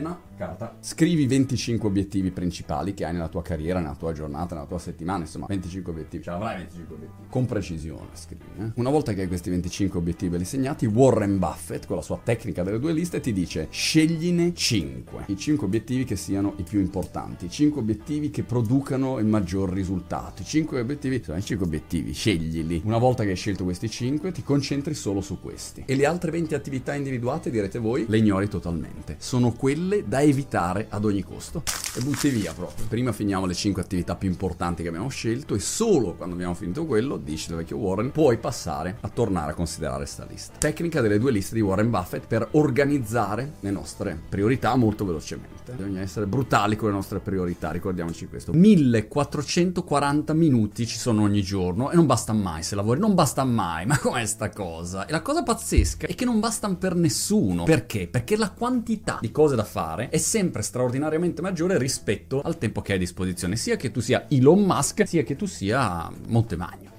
है ना carta. Scrivi 25 obiettivi principali che hai nella tua carriera, nella tua giornata, nella tua settimana, insomma, 25 obiettivi. Ce l'avrai 25 obiettivi. Con precisione scrivi. Eh? Una volta che hai questi 25 obiettivi belli segnati, Warren Buffett, con la sua tecnica delle due liste, ti dice scegliene 5. I 5 obiettivi che siano i più importanti, i 5 obiettivi che producano il maggior risultato. I 5 obiettivi sono i 5 obiettivi, sceglili. Una volta che hai scelto questi 5, ti concentri solo su questi. E le altre 20 attività individuate, direte voi, le ignori totalmente. Sono quelle da evitare ad ogni costo e butti via proprio. Prima finiamo le 5 attività più importanti che abbiamo scelto e solo quando abbiamo finito quello, dice il vecchio Warren, puoi passare a tornare a considerare sta lista. Tecnica delle due liste di Warren Buffett per organizzare le nostre priorità molto velocemente. Bisogna essere brutali con le nostre priorità, ricordiamoci questo. 1440 minuti ci sono ogni giorno e non basta mai se lavori, non basta mai, ma com'è sta cosa? E la cosa pazzesca è che non bastano per nessuno. Perché? Perché la quantità di cose da fare è sempre straordinariamente maggiore rispetto al tempo che hai a disposizione, sia che tu sia Elon Musk, sia che tu sia Montemagno.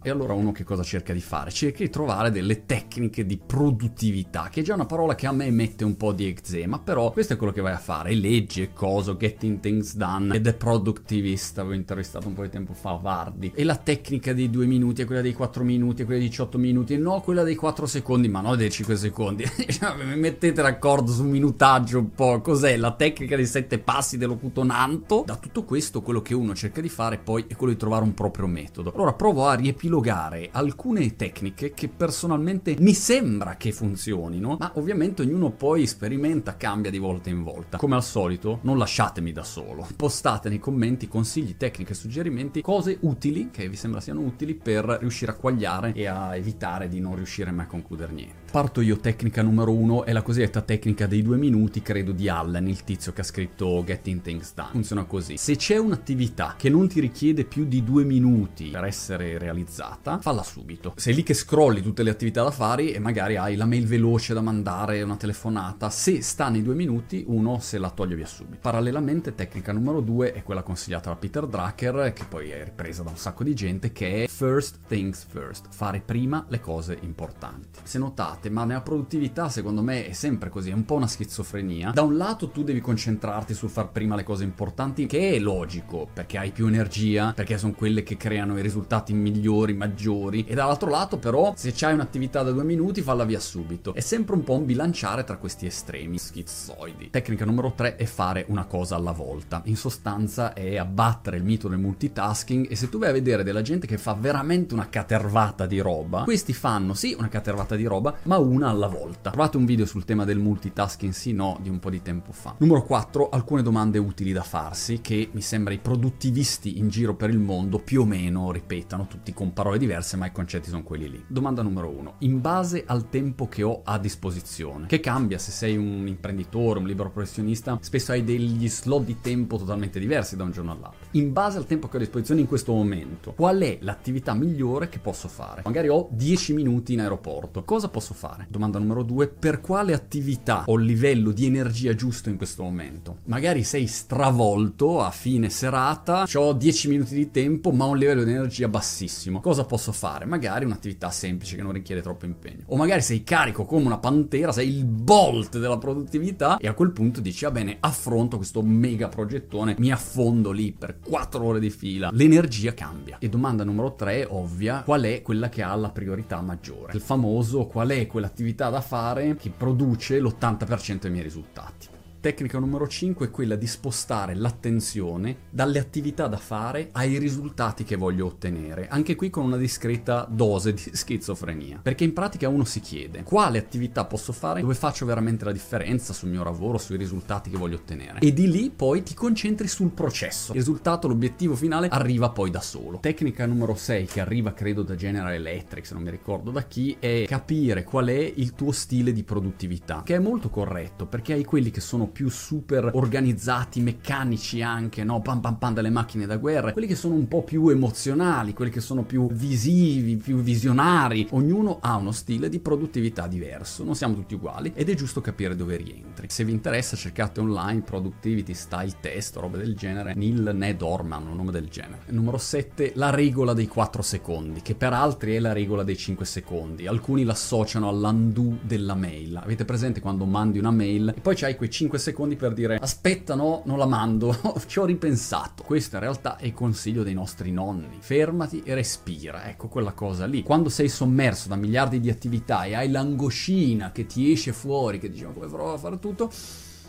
E allora uno che cosa cerca di fare? Cerca di trovare delle tecniche di produttività, che è già una parola che a me mette un po' di eczema, però questo è quello che vai a fare. Leggi e coso, getting things done, ed è productivist, avevo intervistato un po' di tempo fa Vardi. E la tecnica dei due minuti, è quella dei quattro minuti, è quella dei 18 minuti, no, quella dei 4 secondi, ma no dei 5 secondi. Mettete d'accordo su un minutaggio un po', cos'è la tecnica dei sette passi dell'ocutonanto? Da tutto questo, quello che uno cerca di fare poi è quello di trovare un proprio metodo. Allora provo a riepilogare riepilogare alcune tecniche che personalmente mi sembra che funzionino, ma ovviamente ognuno poi sperimenta, cambia di volta in volta. Come al solito, non lasciatemi da solo. Postate nei commenti consigli, tecniche, suggerimenti, cose utili che vi sembra siano utili per riuscire a quagliare e a evitare di non riuscire mai a concludere niente. Parto io, tecnica numero uno, è la cosiddetta tecnica dei due minuti, credo di Allen, il tizio che ha scritto Getting Things Done. Funziona così. Se c'è un'attività che non ti richiede più di due minuti per essere realizzata, falla subito. Sei lì che scrolli tutte le attività da fare e magari hai la mail veloce da mandare, una telefonata. Se sta nei due minuti, uno se la toglie via subito. Parallelamente, tecnica numero due è quella consigliata da Peter Drucker, che poi è ripresa da un sacco di gente, che è First Things First. Fare prima le cose importanti. Se notate, ma nella produttività secondo me è sempre così, è un po' una schizofrenia. Da un lato tu devi concentrarti sul far prima le cose importanti, che è logico, perché hai più energia, perché sono quelle che creano i risultati migliori, maggiori, e dall'altro lato però se c'hai un'attività da due minuti falla via subito. È sempre un po' un bilanciare tra questi estremi schizzoidi. Tecnica numero tre è fare una cosa alla volta. In sostanza è abbattere il mito del multitasking e se tu vai a vedere della gente che fa veramente una catervata di roba, questi fanno sì una catervata di roba, ma una alla volta. Trovate un video sul tema del multitasking sì no di un po' di tempo fa. Numero 4, alcune domande utili da farsi che mi sembra i produttivisti in giro per il mondo più o meno ripetano, tutti con parole diverse, ma i concetti sono quelli lì. Domanda numero 1, in base al tempo che ho a disposizione, che cambia se sei un imprenditore, un libero professionista, spesso hai degli slot di tempo totalmente diversi da un giorno all'altro. In base al tempo che ho a disposizione in questo momento, qual è l'attività migliore che posso fare? Magari ho 10 minuti in aeroporto, cosa posso fare? Domanda numero due, per quale attività ho il livello di energia giusto in questo momento? Magari sei stravolto a fine serata, ho 10 minuti di tempo ma ho un livello di energia bassissimo. Cosa posso fare? Magari un'attività semplice che non richiede troppo impegno. O magari sei carico come una pantera, sei il bolt della produttività e a quel punto dici, va bene, affronto questo mega progettone, mi affondo lì per 4 ore di fila. L'energia cambia. E domanda numero 3, ovvia, qual è quella che ha la priorità maggiore? Il famoso qual è quell'attività da fare che produce l'80% dei miei risultati. Tecnica numero 5 è quella di spostare l'attenzione dalle attività da fare ai risultati che voglio ottenere, anche qui con una discreta dose di schizofrenia. Perché in pratica uno si chiede quale attività posso fare dove faccio veramente la differenza sul mio lavoro, sui risultati che voglio ottenere. E di lì poi ti concentri sul processo. Il risultato, l'obiettivo finale arriva poi da solo. Tecnica numero 6 che arriva credo da General Electric, se non mi ricordo da chi, è capire qual è il tuo stile di produttività, che è molto corretto perché hai quelli che sono più super organizzati, meccanici anche, no? Pam pam pam delle macchine da guerra, quelli che sono un po' più emozionali, quelli che sono più visivi, più visionari. Ognuno ha uno stile di produttività diverso, non siamo tutti uguali ed è giusto capire dove rientri. Se vi interessa cercate online Productivity Style Test roba del genere, Neil Ned Orman, un nome del genere. Numero 7, la regola dei 4 secondi, che per altri è la regola dei 5 secondi. Alcuni l'associano all'undo della mail. Avete presente quando mandi una mail e poi c'hai quei 5 5 secondi per dire aspetta no, non la mando, ci ho ripensato. Questo in realtà è il consiglio dei nostri nonni. Fermati e respira, ecco quella cosa lì. Quando sei sommerso da miliardi di attività e hai l'angoscina che ti esce fuori, che diciamo come farò a fare tutto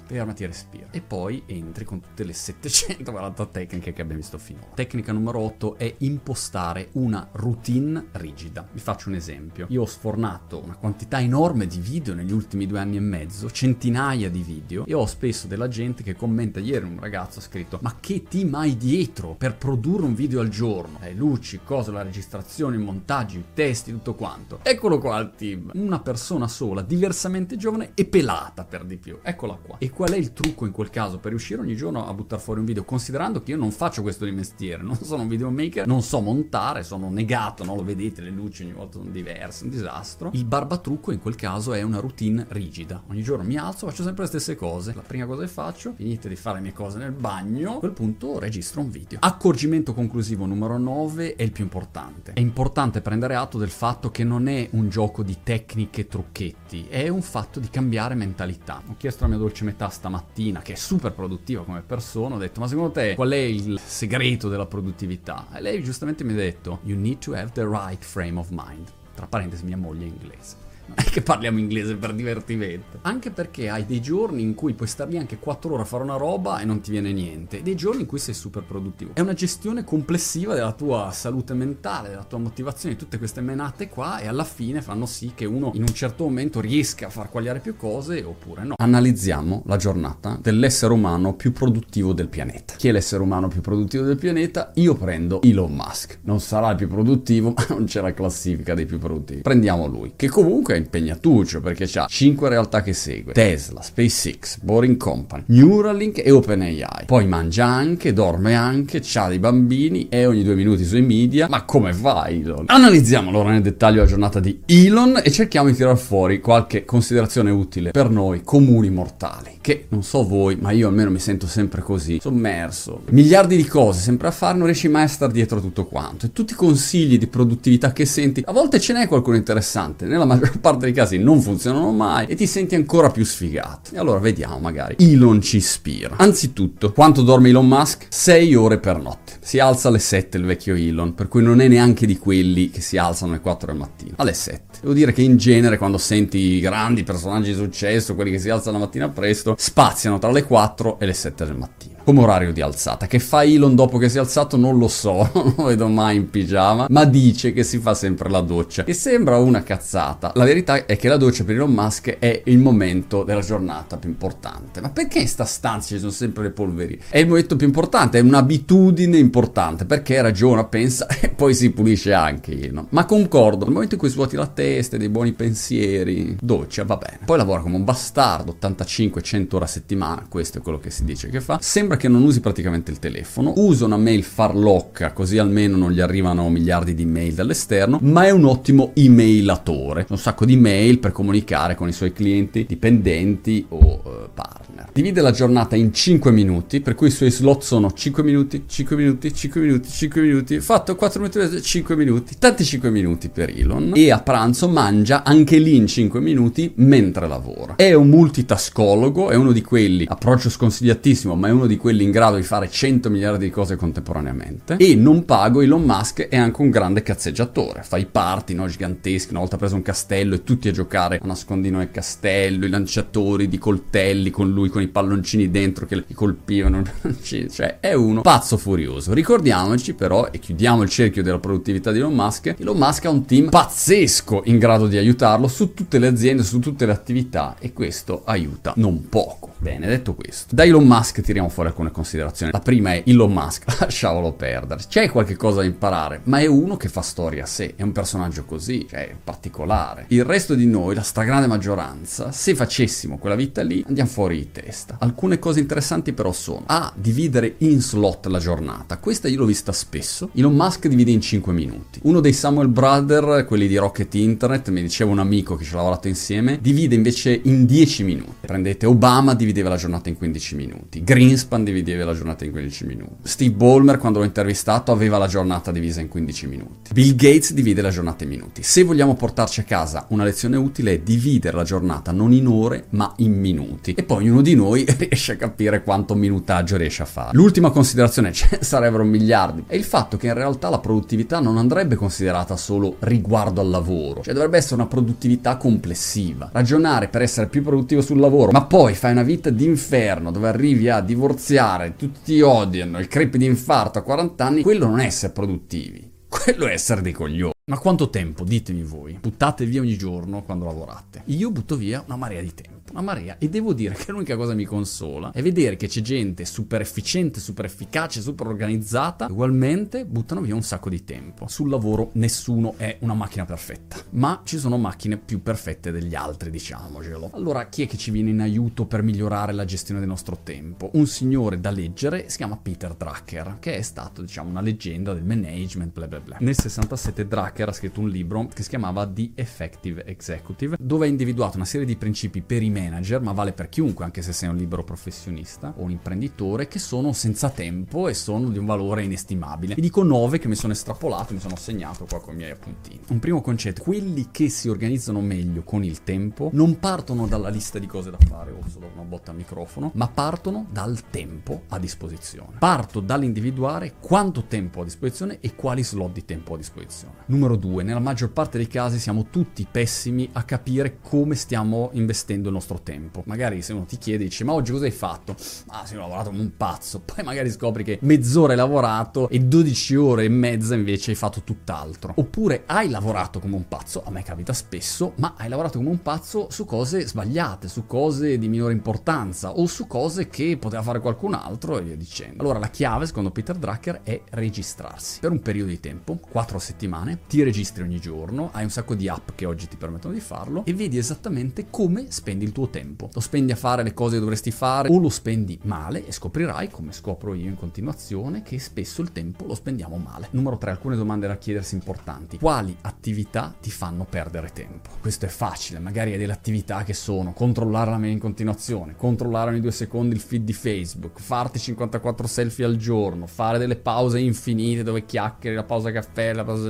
fermati e respira. E poi entri con tutte le 740 tecniche che abbiamo visto finora. Tecnica numero 8 è impostare una routine rigida. Vi faccio un esempio. Io ho sfornato una quantità enorme di video negli ultimi due anni e mezzo, centinaia di video, e ho spesso della gente che commenta. Ieri un ragazzo ha scritto: Ma che team hai dietro per produrre un video al giorno? Le luci, cose, la registrazione, il montaggio, i testi, tutto quanto. Eccolo qua il team. Una persona sola, diversamente giovane e pelata per di più. Eccola qua. E qual è il trucco in quel caso per riuscire ogni giorno a buttare fuori un video, considerando che io non faccio questo di mestiere, non sono un videomaker, non so montare, sono negato, no? lo vedete, le luci ogni volta sono diverse, un disastro. Il barbatrucco in quel caso è una routine rigida. Ogni giorno mi alzo, faccio sempre le stesse cose. La prima cosa che faccio, finite di fare le mie cose nel bagno, a quel punto registro un video. Accorgimento conclusivo numero 9 è il più importante. È importante prendere atto del fatto che non è un gioco di tecniche e trucchetti, è un fatto di cambiare mentalità. Ho chiesto alla mia dolce metà stamattina, che è super produttiva come persona, ho detto, ma secondo te qual è il segreto della produttività? E lei giustamente mi ha detto, you need to have the right frame of mind. Tra parentesi, mia moglie è inglese. È che parliamo inglese per divertimento. Anche perché hai dei giorni in cui puoi star lì anche 4 ore a fare una roba e non ti viene niente. Dei giorni in cui sei super produttivo. È una gestione complessiva della tua salute mentale, della tua motivazione, tutte queste menate qua e alla fine fanno sì che uno in un certo momento riesca a far quagliare più cose oppure no. Analizziamo la giornata dell'essere umano più produttivo del pianeta. Chi è l'essere umano più produttivo del pianeta? Io prendo Elon Musk. Non sarà il più produttivo, ma non c'è la classifica dei più produttivi. Prendiamo lui, che comunque impegnatuccio perché ha 5 realtà che segue. Tesla, SpaceX, Boring Company, Neuralink e OpenAI. Poi mangia anche, dorme anche, ha dei bambini, è ogni due minuti sui media. Ma come fa Elon? Analizziamo allora nel dettaglio la giornata di Elon e cerchiamo di tirare fuori qualche considerazione utile per noi comuni mortali. Che non so voi, ma io almeno mi sento sempre così, sommerso. Miliardi di cose sempre a fare, non riesci mai a stare dietro tutto quanto. E tutti i consigli di produttività che senti, a volte ce n'è qualcuno interessante, nella maggior parte parte dei casi non funzionano mai e ti senti ancora più sfigato. E allora vediamo magari. Elon ci ispira. Anzitutto, quanto dorme Elon Musk? 6 ore per notte. Si alza alle 7 il vecchio Elon, per cui non è neanche di quelli che si alzano alle 4 del mattino. Alle 7. Devo dire che in genere quando senti grandi personaggi di successo, quelli che si alzano la mattina presto, spaziano tra le 4 e le 7 del mattino come orario di alzata. Che fa Elon dopo che si è alzato non lo so, non lo vedo mai in pigiama, ma dice che si fa sempre la doccia, che sembra una cazzata. La verità è che la doccia per Elon Musk è il momento della giornata più importante. Ma perché in sta stanza ci sono sempre le polveri? È il momento più importante, è un'abitudine importante, perché ragiona, pensa e poi si pulisce anche Elon. Ma concordo, nel momento in cui svuoti la testa, dei buoni pensieri, doccia, va bene. Poi lavora come un bastardo, 85-100 ore a settimana, questo è quello che si dice che fa. Sembra che non usi praticamente il telefono, usa una mail farlocca così almeno non gli arrivano miliardi di mail dall'esterno, ma è un ottimo emailatore, un sacco di mail per comunicare con i suoi clienti, dipendenti o uh, partner. Divide la giornata in 5 minuti, per cui i suoi slot sono 5 minuti, 5 minuti, 5 minuti, 5 minuti, fatto 4 minuti, 5 minuti, tanti 5 minuti per Elon e a pranzo mangia anche lì in 5 minuti mentre lavora. È un multitascologo, è uno di quelli, approccio sconsigliatissimo, ma è uno di quelli in grado di fare 100 miliardi di cose contemporaneamente. E non pago Elon Musk è anche un grande cazzeggiatore. Fa i party no, giganteschi. Una volta preso un castello e tutti a giocare a nascondino nel castello. I lanciatori di coltelli con lui, con i palloncini dentro che li colpivano. cioè, è uno pazzo furioso. Ricordiamoci però, e chiudiamo il cerchio della produttività di Elon Musk, Elon Musk ha un team pazzesco in grado di aiutarlo su tutte le aziende, su tutte le attività e questo aiuta non poco. Bene, detto questo, da Elon Musk tiriamo fuori alcune considerazioni. La prima è Elon Musk, lasciamolo perdere. C'è qualche cosa da imparare, ma è uno che fa storia a sé, è un personaggio così, cioè particolare. Il resto di noi, la stragrande maggioranza, se facessimo quella vita lì, andiamo fuori di testa. Alcune cose interessanti però sono A. Dividere in slot la giornata. Questa io l'ho vista spesso. Elon Musk divide in 5 minuti. Uno dei Samuel Brother, quelli di Rocket Internet, mi diceva un amico che ci ha lavorato insieme, divide invece in 10 minuti. Prendete Obama, divide divideva la giornata in 15 minuti. Greenspan divideva la giornata in 15 minuti. Steve Ballmer, quando l'ho intervistato, aveva la giornata divisa in 15 minuti. Bill Gates divide la giornata in minuti. Se vogliamo portarci a casa una lezione utile è dividere la giornata non in ore, ma in minuti. E poi ognuno di noi riesce a capire quanto minutaggio riesce a fare. L'ultima considerazione, ne sarebbero miliardi, è il fatto che in realtà la produttività non andrebbe considerata solo riguardo al lavoro, cioè dovrebbe essere una produttività complessiva. Ragionare per essere più produttivo sul lavoro, ma poi fai una vita d'inferno dove arrivi a divorziare, tutti ti odiano, il crepi di infarto a 40 anni, quello non è essere produttivi, quello è essere dei coglioni. Ma quanto tempo, ditemi voi, buttate via ogni giorno quando lavorate? Io butto via una marea di tempo una marea e devo dire che l'unica cosa mi consola è vedere che c'è gente super efficiente, super efficace, super organizzata, ugualmente buttano via un sacco di tempo. Sul lavoro nessuno è una macchina perfetta, ma ci sono macchine più perfette degli altri, diciamocelo. Allora, chi è che ci viene in aiuto per migliorare la gestione del nostro tempo? Un signore da leggere si chiama Peter Drucker, che è stato, diciamo, una leggenda del management, bla bla bla. Nel 67 Drucker ha scritto un libro che si chiamava The Effective Executive, dove ha individuato una serie di principi per i manager, ma vale per chiunque, anche se sei un libero professionista o un imprenditore, che sono senza tempo e sono di un valore inestimabile. Vi dico nove che mi sono estrapolato, mi sono segnato qua con i miei appuntini. Un primo concetto, quelli che si organizzano meglio con il tempo non partono dalla lista di cose da fare, o solo una botta al microfono, ma partono dal tempo a disposizione. Parto dall'individuare quanto tempo ho a disposizione e quali slot di tempo ho a disposizione. Numero due, nella maggior parte dei casi siamo tutti pessimi a capire come stiamo investendo il nostro tempo. Magari se uno ti chiede, dice ma oggi cosa hai fatto? Ah sì, lavorato come un pazzo. Poi magari scopri che mezz'ora hai lavorato e 12 ore e mezza invece hai fatto tutt'altro. Oppure hai lavorato come un pazzo, a me capita spesso, ma hai lavorato come un pazzo su cose sbagliate, su cose di minore importanza o su cose che poteva fare qualcun altro e via dicendo. Allora la chiave, secondo Peter Drucker, è registrarsi. Per un periodo di tempo, 4 settimane, ti registri ogni giorno, hai un sacco di app che oggi ti permettono di farlo e vedi esattamente come spendi il tuo tempo. Lo spendi a fare le cose che dovresti fare o lo spendi male e scoprirai, come scopro io in continuazione, che spesso il tempo lo spendiamo male. Numero 3, alcune domande da chiedersi importanti. Quali attività ti fanno perdere tempo? Questo è facile, magari hai delle attività che sono controllare la mail in continuazione, controllare ogni due secondi il feed di Facebook, farti 54 selfie al giorno, fare delle pause infinite dove chiacchieri, la pausa caffè, la pausa...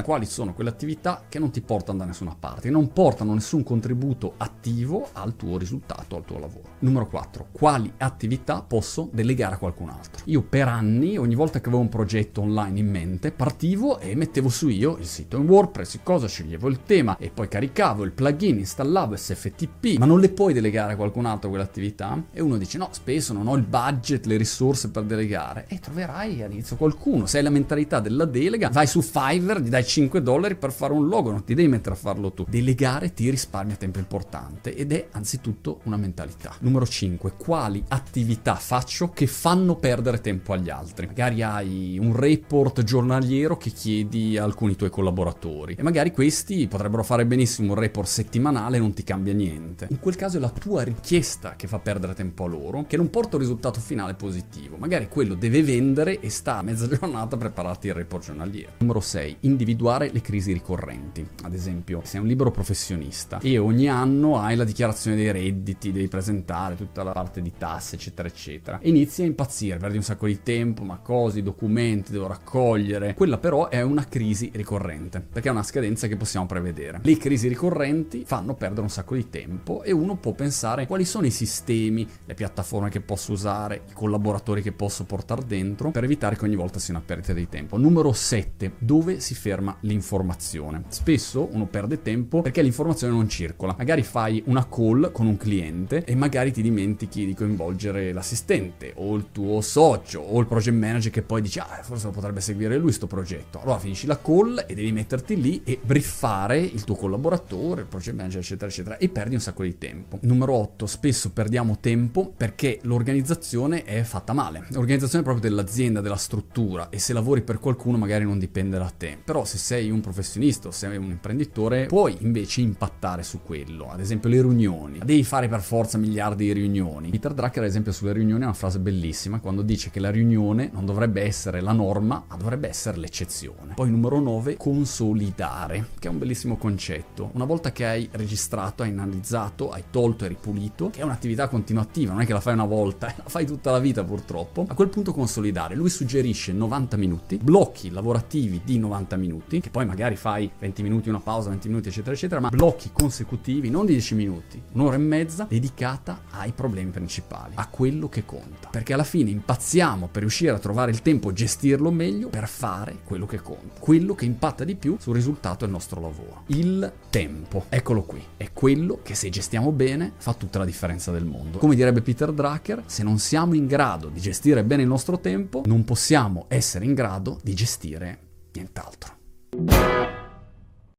Quali sono quelle attività che non ti portano da nessuna parte, non portano nessun contributo attivo al tuo risultato, al tuo lavoro. Numero 4. Quali attività posso delegare a qualcun altro? Io per anni, ogni volta che avevo un progetto online in mente, partivo e mettevo su io il sito in WordPress, cosa sceglievo il tema e poi caricavo il plugin, installavo SFTP, ma non le puoi delegare a qualcun altro quell'attività? E uno dice no, spesso non ho il budget, le risorse per delegare. E troverai all'inizio qualcuno. Se hai la mentalità della delega, vai su Fiverr, gli dai 5 dollari per fare un logo, non ti devi mettere a farlo tu. Delegare ti risparmia tempo importante ed è anzitutto una mentalità. Numero 5. Quali attività faccio che fanno perdere tempo agli altri? Magari hai un report giornaliero che chiedi a alcuni tuoi collaboratori e magari questi potrebbero fare benissimo un report settimanale e non ti cambia niente. In quel caso è la tua richiesta che fa perdere tempo a loro, che non porta un risultato finale positivo. Magari quello deve vendere e sta a mezza giornata a prepararti il report giornaliero. Numero 6. Individuare le crisi ricorrenti. Ad esempio, sei un libero professionista e ogni anno hai la dichiarazione dei redditi, devi presentare tutta la parte di tasse, eccetera, eccetera. E inizi a impazzire, perdi un sacco di tempo, ma cose, documenti, devo raccogliere. Quella però è una crisi ricorrente, perché è una scadenza che possiamo prevedere. Le crisi ricorrenti fanno perdere un sacco di tempo e uno può pensare quali sono i sistemi, le piattaforme che posso usare, i collaboratori che posso portare dentro per evitare che ogni volta sia una perdita di tempo. Numero 7, dove si ferma l'informazione. Spesso uno perde tempo perché l'informazione non circola. Magari fai una call con un cliente e magari ti dimentichi di coinvolgere l'assistente o il tuo socio o il project manager che poi dice ah forse lo potrebbe seguire lui sto progetto. Allora finisci la call e devi metterti lì e briffare il tuo collaboratore, il project manager eccetera eccetera e perdi un sacco di tempo. Numero 8, spesso perdiamo tempo perché l'organizzazione è fatta male. L'organizzazione è proprio dell'azienda, della struttura e se lavori per qualcuno magari non dipende da te. Però se sei un professionista o sei un imprenditore puoi invece impattare su quello. Ad esempio le riunioni. Devi fare per forza miliardi di riunioni. Peter Drucker, ad esempio, sulle riunioni ha una frase bellissima quando dice che la riunione non dovrebbe essere la norma, ma dovrebbe essere l'eccezione. Poi numero 9, consolidare, che è un bellissimo concetto. Una volta che hai registrato, hai analizzato, hai tolto e ripulito, che è un'attività continuativa, non è che la fai una volta, la fai tutta la vita purtroppo. A quel punto consolidare. Lui suggerisce 90 minuti, blocchi lavorativi di 90 minuti minuti, che poi magari fai 20 minuti una pausa, 20 minuti eccetera eccetera, ma blocchi consecutivi, non di 10 minuti, un'ora e mezza dedicata ai problemi principali, a quello che conta. Perché alla fine impazziamo per riuscire a trovare il tempo, gestirlo meglio, per fare quello che conta, quello che impatta di più sul risultato del nostro lavoro. Il tempo, eccolo qui, è quello che se gestiamo bene fa tutta la differenza del mondo. Come direbbe Peter Drucker, se non siamo in grado di gestire bene il nostro tempo, non possiamo essere in grado di gestire nient'altro.